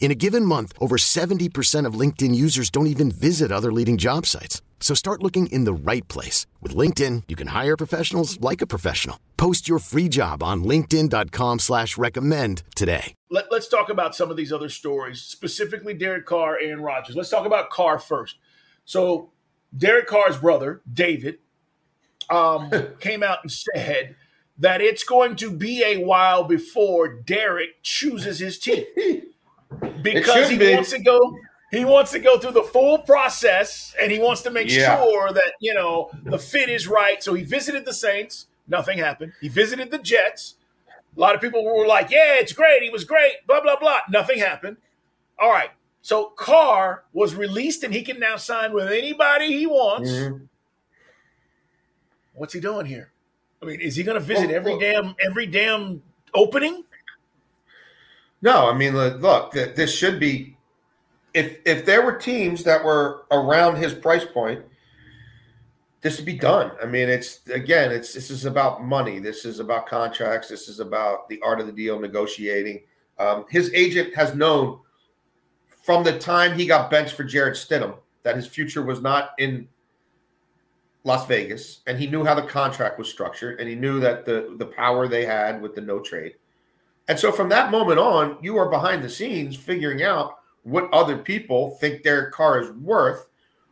In a given month, over 70% of LinkedIn users don't even visit other leading job sites. So start looking in the right place. With LinkedIn, you can hire professionals like a professional. Post your free job on linkedin.com slash recommend today. Let, us talk about some of these other stories, specifically Derek Carr and Rodgers. Let's talk about Carr first. So Derek Carr's brother, David, um, came out and said that it's going to be a while before Derek chooses his team because he be. wants to go he wants to go through the full process and he wants to make yeah. sure that you know the fit is right. So he visited the saints. Nothing happened. He visited the jets. A lot of people were like yeah it's great. He was great. Blah blah blah. Nothing happened. All right. So carr was released and he can now sign with anybody he wants. Mm-hmm. what's he doing here? I mean is he going to visit well, every well, damn every damn opening no, I mean, look, this should be if if there were teams that were around his price point, this would be done. I mean, it's again, it's this is about money. This is about contracts. This is about the art of the deal, negotiating. Um, his agent has known from the time he got benched for Jarrett Stidham that his future was not in Las Vegas, and he knew how the contract was structured, and he knew that the the power they had with the no trade. And so from that moment on, you are behind the scenes figuring out what other people think Derek Carr is worth.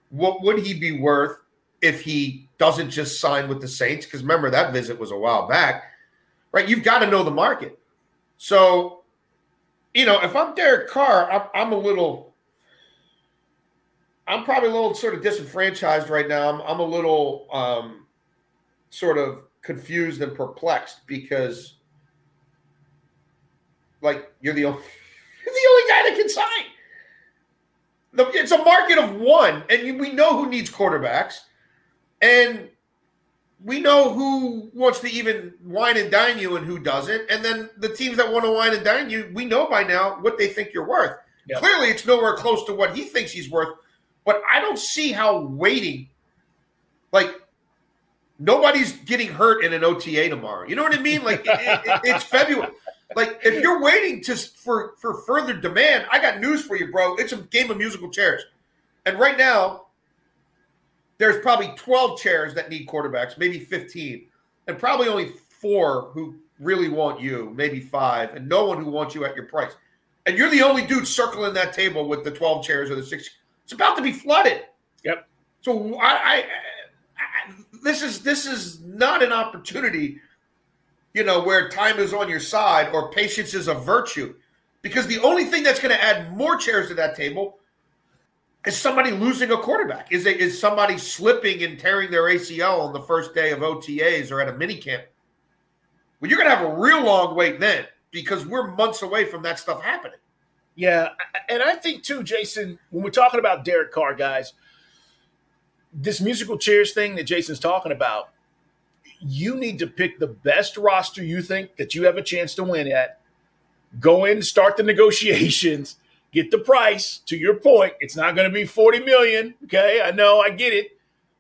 What would he be worth if he doesn't just sign with the Saints? Because remember, that visit was a while back, right? You've got to know the market. So, you know, if I'm Derek Carr, I'm, I'm a little, I'm probably a little sort of disenfranchised right now. I'm, I'm a little um, sort of confused and perplexed because like you're the only you're the only guy that can sign. It's a market of one, and we know who needs quarterbacks, and we know who wants to even wine and dine you and who doesn't. And then the teams that want to wine and dine you, we know by now what they think you're worth. Yep. Clearly, it's nowhere close to what he thinks he's worth. But I don't see how waiting, like nobody's getting hurt in an OTA tomorrow. You know what I mean? Like it, it, it's February. Like if you're waiting to for for further demand, I got news for you, bro. It's a game of musical chairs, and right now there's probably 12 chairs that need quarterbacks, maybe 15, and probably only four who really want you, maybe five, and no one who wants you at your price. And you're the only dude circling that table with the 12 chairs or the six. It's about to be flooded. Yep. So I, I, I this is this is not an opportunity you know, where time is on your side or patience is a virtue. Because the only thing that's going to add more chairs to that table is somebody losing a quarterback. Is it is somebody slipping and tearing their ACL on the first day of OTAs or at a minicamp? Well, you're going to have a real long wait then because we're months away from that stuff happening. Yeah, and I think too, Jason, when we're talking about Derek Carr, guys, this musical chairs thing that Jason's talking about, you need to pick the best roster you think that you have a chance to win at. Go in, start the negotiations, get the price. To your point, it's not going to be 40 million. Okay. I know, I get it,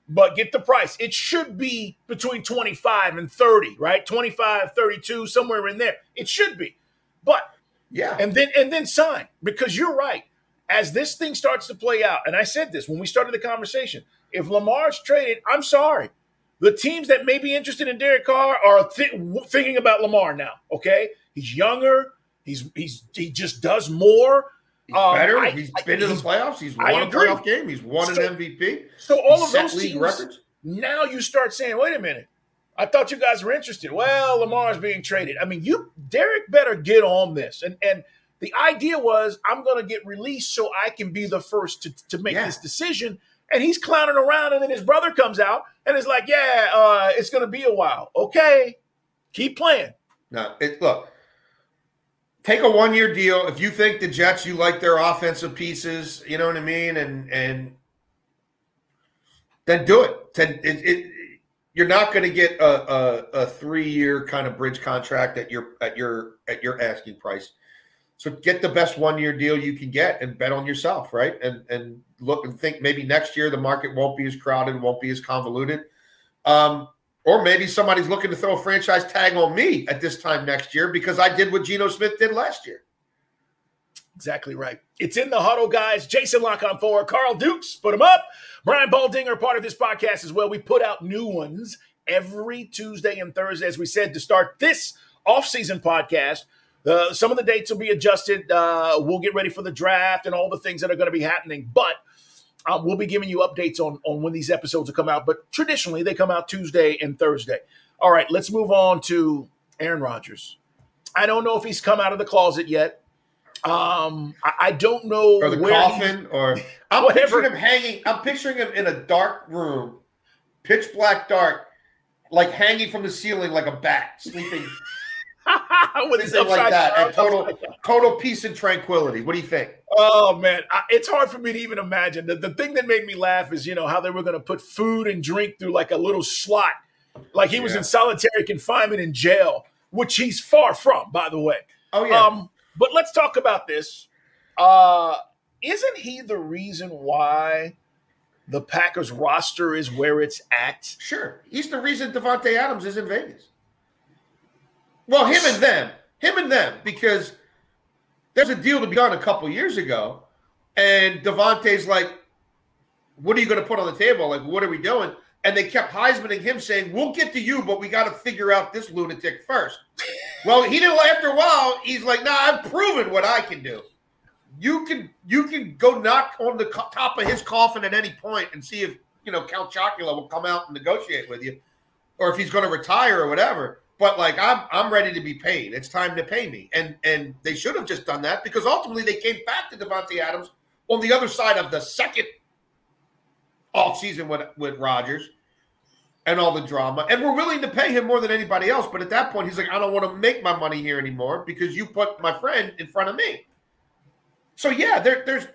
but get the price. It should be between 25 and 30, right? 25, 32, somewhere in there. It should be. But yeah. And then and then sign because you're right. As this thing starts to play out, and I said this when we started the conversation, if Lamar's traded, I'm sorry the teams that may be interested in Derek Carr are th- thinking about Lamar now. Okay, he's younger. He's he's he just does more. He's um, better. I, he's I, been to the playoffs. He's won a playoff game. He's won so, an MVP. So all he's of those teams. Records. Now you start saying, wait a minute. I thought you guys were interested. Well, Lamar's being traded. I mean, you Derek better get on this. And and the idea was I'm going to get released so I can be the first to, to make Yeah. this decision. And he's clowning around, and then his brother comes out and is like, "Yeah, uh, it's to be a while. Okay, keep playing." No, it, look, take a one year deal. If you think the Jets, you like their offensive pieces, you know what I mean, and and then do it. Then it, it you're not going to get a, a, a three year kind of bridge contract at your at your at your asking price. So get the best one year deal you can get and bet on yourself, right? And and look and think maybe next year the market won't be as crowded, won't be as convoluted. Um, or maybe somebody's looking to throw a franchise tag on me at this time next year because I did what Geno Smith did last year. Exactly right. It's in the huddle, guys. Jason La Canfora, Carl Dukes, put him up. Brian Baldinger, part of this podcast as well. We put out new ones every Tuesday and Thursday, as we said, to start this off-season podcast. Uh, some of the dates will be adjusted. Uh, we'll get ready for the draft and all the things that are going to be happening. But uh, we'll be giving you updates on, on when these episodes will come out. But traditionally, they come out Tuesday and Thursday. All right, let's move on to Aaron Rodgers. I don't know if he's come out of the closet yet. Um, I, I don't know Or the coffin, or I'm Whatever. picturing him hanging. I'm picturing him in a dark room, pitch black dark, like hanging from the ceiling like a bat, sleeping his something like that, at total total peace and tranquility. What do you think? Oh man, I, it's hard for me to even imagine. The, the thing that made me laugh is you know how they were going to put food and drink through like a little slot, like he was in solitary confinement in jail, which he's far from, by the way. Oh yeah, Um, but let's talk about this. Uh, isn't he the reason why the Packers roster is where it's at? sure. He's the reason Davante Adams is in Vegas. Well, him and them, him and them, because there's a deal to be done a couple years ago, and Davante's like, "What are you going to put on the table? Like, what are we doing?" And they kept Heismaning him, saying, "We'll get to you, but we got to figure out this lunatic first. well, he didn't. After a while, he's like, "Nah, I've proven what I can do. You can, you can go knock on the co- top of his coffin at any point and see if you know Count Chocula will come out and negotiate with you, or if he's going to retire or whatever." But like I'm, I'm ready to be paid. It's time to pay me, and and they should have just done that because ultimately they came back to Davante Adams on the other side of the second off season with with Rodgers and all the drama, and we're willing to pay him more than anybody else. But at that point, he's like, I don't want to make my money here anymore because you put my friend in front of me. So yeah, there, there's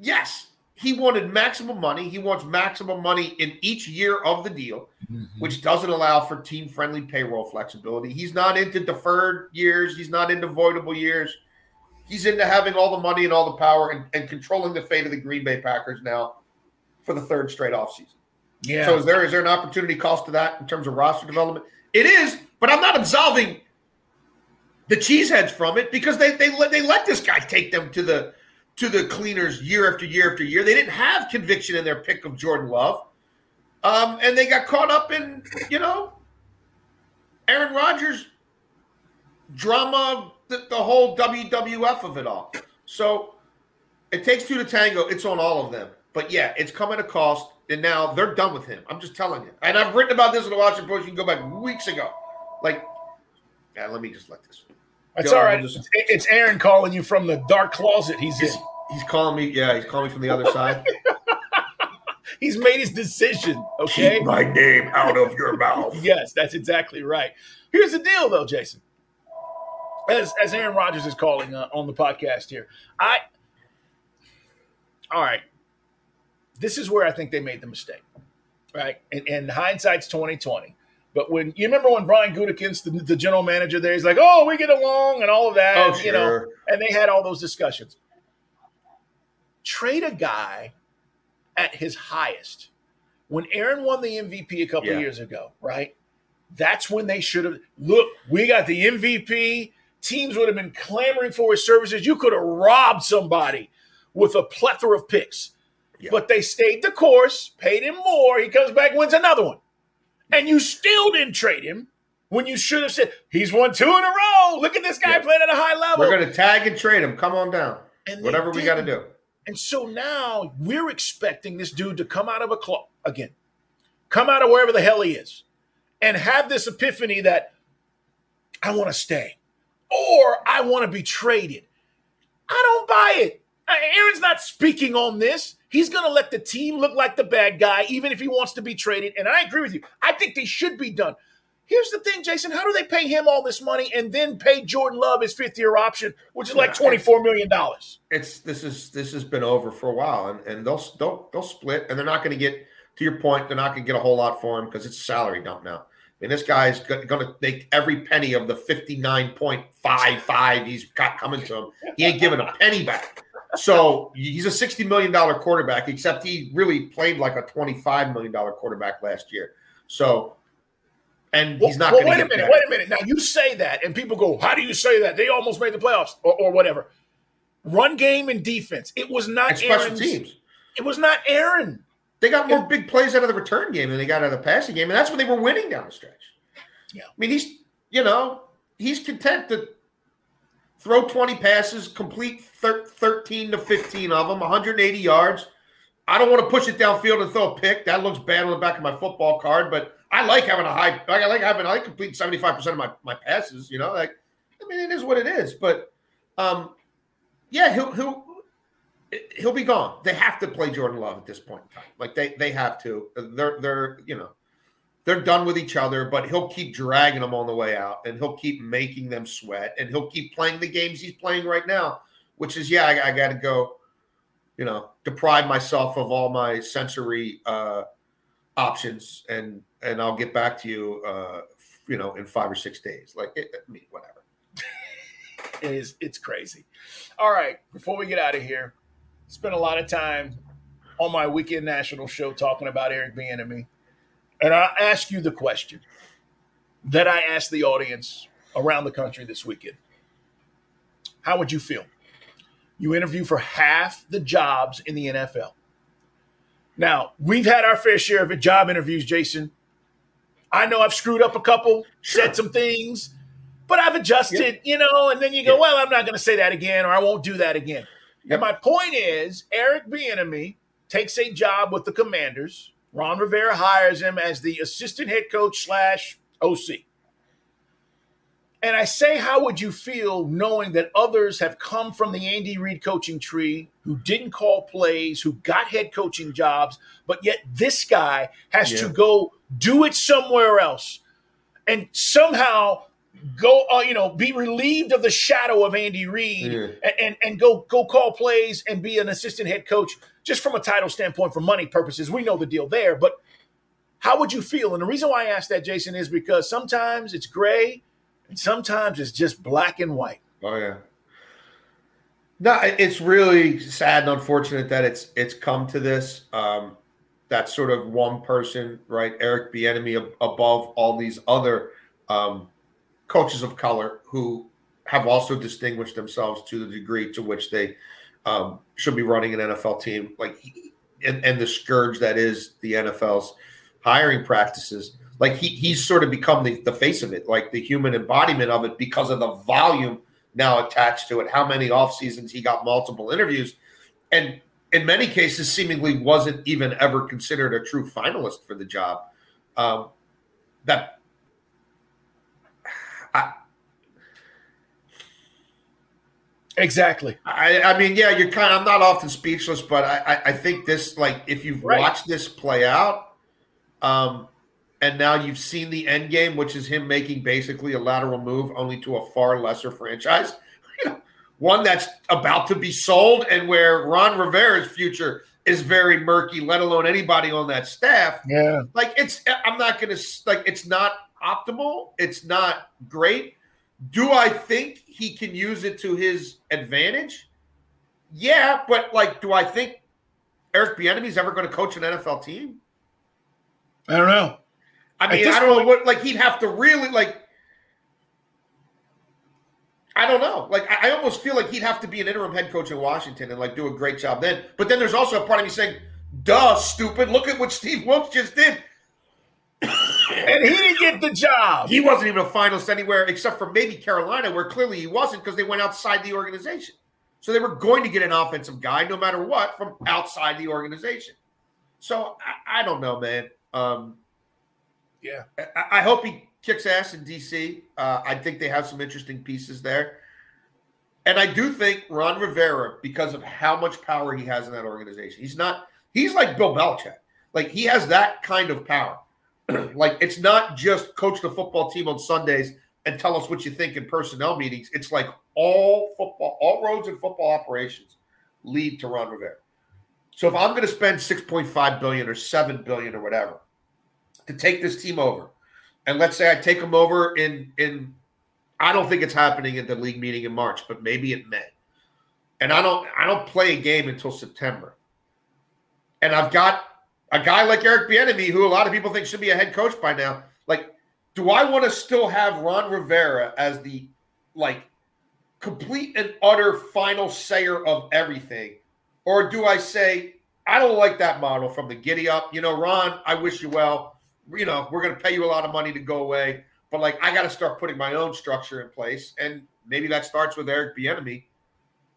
yes, he wanted maximum money. He wants maximum money in each year of the deal Mm-hmm. which doesn't allow for team friendly payroll flexibility. He's not into deferred years, he's not into voidable years. He's into having all the money and all the power and, and controlling the fate of the Green Bay Packers now for the third straight offseason. Yeah. So is there is there an opportunity cost to that in terms of roster development? It is, but I'm not absolving the cheeseheads from it because they they let they let this guy take them to the to the cleaners year after year after year. They didn't have conviction in their pick of Jordan Love. Um, and they got caught up in, you know, Aaron Rodgers drama, the, the whole WWF of it all. So it takes two to tango. It's on all of them. But yeah, it's come at a cost, and now they're done with him. I'm just telling you. And I've written about this in the Washington Post. You can go back weeks ago. Like, yeah, let me just let this. That's all right. just- It's Aaron calling you from the dark closet he's in. He's, he's calling me. Yeah, he's calling me from the other side. He's made his decision. Okay. Keep my name out of your mouth. Yes, that's exactly right. Here's the deal, though, Jason. As as Aaron Rodgers is calling uh, on the podcast here, I. All right, this is where I think they made the mistake, right? And, and hindsight's twenty twenty. But when you remember when Brian Gutekunst, the, the general manager there, he's like, "Oh, we get along," and all of that, Oh, you know, and they had all those discussions. Trade a guy at his highest. When Aaron won the MVP a couple Yeah. years ago, right? That's when they should have look, we got the MVP. Teams would have been clamoring for his services. You could have robbed somebody with a plethora of picks. Yeah. But they stayed the course, paid him more. He comes back, wins another one. And you still didn't trade him when you should have said, he's won two in a row. Look at this guy Yeah. playing at a high level. We're going to tag and trade him. Come on down. And Whatever we got to do. And so now we're expecting this dude to come out of a club again, come out of wherever the hell he is, and have this epiphany that I want to stay or I want to be traded. I don't buy it. Aaron's not speaking on this. He's going to let the team look like the bad guy, even if he wants to be traded. And I agree with you. I think they should be done. Here's the thing, Jason. How do they pay him all this money and then pay Jordan Love his fifth year option, which is like twenty four million dollars? It's this is this has been over for a while, and, and they'll they'll they'll split, and they're not going to get to your point. They're not going to get a whole lot for him because it's salary dump now. I mean, this guy's going to make every penny of the fifty nine point five five he's got coming to him. He ain't giving a penny back. So he's a sixty million dollar quarterback, except he really played like a twenty five million dollar quarterback last year. So and he's not well, going to. Wait a minute. Wait a minute. Now you say that, and people go, "How do you say that? They almost made the playoffs, or, or whatever." Run game and defense. It was not and special teams. It was not Aaron. They got more it, big plays out of the return game than they got out of the passing game, and that's when they were winning down the stretch. Yeah. I mean, he's you know he's content to throw 20 passes, complete thir- 13 to 15 of them, 180 yards. I don't want to push it downfield and throw a pick. That looks bad on the back of my football card, but I like having a high. Like I like having. I like complete seventy five percent of my my passes. You know, like I mean, it is what it is. But um, yeah, he'll he'll he'll be gone. They have to play Jordan Love at this point in time. Like they they have to. They're they're you know they're done with each other. But he'll keep dragging them on the way out, and he'll keep making them sweat, and he'll keep playing the games he's playing right now, which is yeah, I, I got to go. You know, deprive myself of all my sensory uh, options and and I'll get back to you, uh, you know, in five or six days. Like, it, I mean, whatever. it is. It's crazy. All right. Before we get out of here, spent a lot of time on my weekend national show talking about Eric Bieniemy, and me. And I ask you the question that I asked the audience around the country this weekend. How would you feel? You interview for half the jobs in the NFL. Now, we've had our fair share of job interviews, Jason. I know I've screwed up a couple, sure. said some things, but I've adjusted, you know, and then you go, yeah. well, I'm not going to say that again or I won't do that again. Yep. And my point is, Eric Bieniemy takes a job with the Commanders. Ron Rivera hires him as the assistant head coach slash OC. And I say, how would you feel knowing that others have come from the Andy Reid coaching tree who didn't call plays, who got head coaching jobs, but yet this guy has yeah. to go do it somewhere else and somehow go, uh, you know, be relieved of the shadow of Andy Reid yeah. and, and, and go go call plays and be an assistant head coach just from a title standpoint for money purposes. We know the deal there, but how would you feel? And the reason why I ask that, Jason, is because sometimes it's gray sometimes it's just black and white. Oh yeah. No, it's really sad and unfortunate that it's it's come to this. Um, that sort of one person, right? Eric Bieniemy above all these other um, coaches of color who have also distinguished themselves to the degree to which they um, should be running an NFL team, like and, and the scourge that is the NFL's hiring practices like he he's sort of become the, the face of it, like the human embodiment of it because of the volume now attached to it. How many off seasons he got multiple interviews, and in many cases, seemingly wasn't even ever considered a true finalist for the job. Um, that I, Exactly. I, I, mean, yeah, you're kind of, I'm not often speechless, but I, I, I think this, like, if you've right. watched this play out, um, and now you've seen the end game, which is him making basically a lateral move only to a far lesser franchise. You know, one that's about to be sold and where Ron Rivera's future is very murky, let alone anybody on that staff. Yeah. Like it's I'm not gonna like it's not optimal, it's not great. Do I think he can use it to his advantage? Yeah, but like, do I think Eric Bieniemy's ever going to coach an NFL team? I don't know. I mean, I don't point, know what like he'd have to really like. I don't know. Like I, I almost feel like he'd have to be an interim head coach in Washington and like do a great job then. But then there's also a part of me saying, "Duh, stupid! Look at what Steve Wilks just did." and he didn't get the job. He wasn't even a finalist anywhere except for maybe Carolina, where clearly he wasn't because they went outside the organization. So they were going to get an offensive guy no matter what from outside the organization. So I, I don't know, man. Um, Yeah. I, I hope he kicks ass in DC. Uh, I think they have some interesting pieces there. And I do think Ron Rivera, because of how much power he has in that organization, he's not, he's like Bill Belichick. Like he has that kind of power. like it's not just coach the football team on Sundays and tell us what you think in personnel meetings. It's like all football, all roads and football operations lead to Ron Rivera. So if I'm going to spend 6.5 billion or 7 billion or whatever to take this team over, and let's say I take them over in in I don't think it's happening at the league meeting in March, but maybe in May. And I don't I don't play a game until September. And I've got a guy like Eric Bieniemy, who a lot of people think should be a head coach by now. Like, do I want to still have Ron Rivera as the like complete and utter final sayer of everything? Or do I say, I don't like that model from the giddy up? You know, Ron, I wish you well. You know, we're going to pay you a lot of money to go away. But like, I got to start putting my own structure in place. And maybe that starts with Eric Bieniemy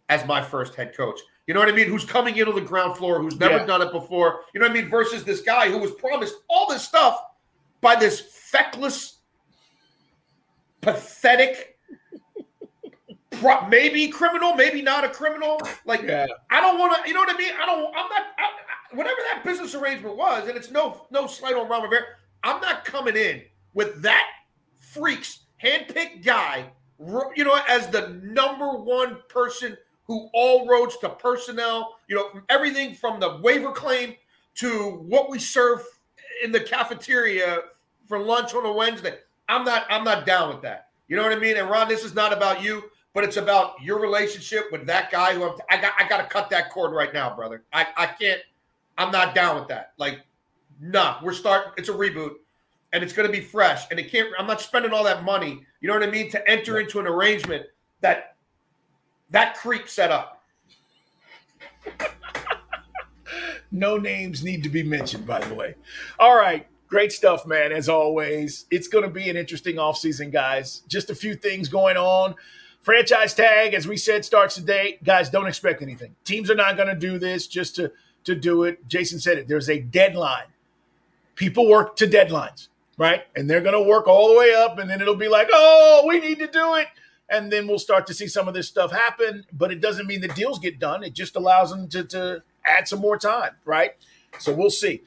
as my first head coach. You know what I mean? Who's coming into the ground floor, who's never yeah. done it before. You know what I mean? Versus this guy who was promised all this stuff by this feckless, pathetic, pro- maybe criminal, maybe not a criminal. Like, yeah. I don't want to, you know what I mean? I don't, I'm not, I, whatever that business arrangement was, and it's no, no slight on Ron Rivera, I'm not coming in with that freak's handpicked guy, you know, as the number one person – who all roads to personnel, you know, everything from the waiver claim to what we serve in the cafeteria for lunch on a Wednesday. I'm not I'm not down with that. You know what I mean? And Ron, this is not about you, but it's about your relationship with that guy who I'm, I got I got to cut that cord right now, brother. I I can't I'm not down with that. Like nah, we're starting it's a reboot and it's going to be fresh and it can't I'm not spending all that money, you know what I mean, to enter into an arrangement that that creep set up. no names need to be mentioned, by the way. All right. Great stuff, man, as always. It's going to be an interesting offseason, guys. Just a few things going on. Franchise tag, as we said, starts today. Guys, don't expect anything. Teams are not going to do this just to, to do it. Jason said it. There's a deadline. People work to deadlines, right? And they're going to work all the way up, and then it'll be like, oh, we need to do it and then we'll start to see some of this stuff happen. But it doesn't mean the deals get done. It just allows them to, to add some more time, right? So we'll see.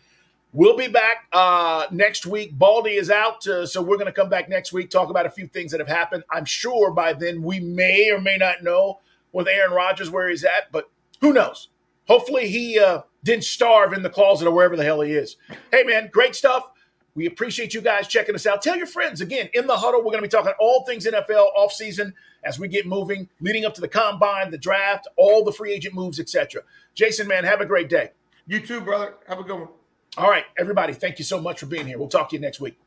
We'll be back uh, next week. Baldy is out, uh, so we're going to come back next week, talk about a few things that have happened. I'm sure by then we may or may not know with Aaron Rodgers where he's at, but who knows? Hopefully he uh, didn't starve in the closet or wherever the hell he is. Hey, man, great stuff. We appreciate you guys checking us out. Tell your friends again in the huddle. We're going to be talking all things NFL offseason as we get moving, leading up to the combine, the draft, all the free agent moves, etc. Jason, man, have a great day. You too, brother. Have a good one. All right, everybody, thank you so much for being here. We'll talk to you next week.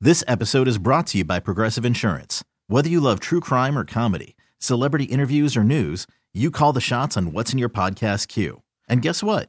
This episode is brought to you by Progressive Insurance. Whether you love true crime or comedy, celebrity interviews or news, you call the shots on what's in your podcast queue. And guess what?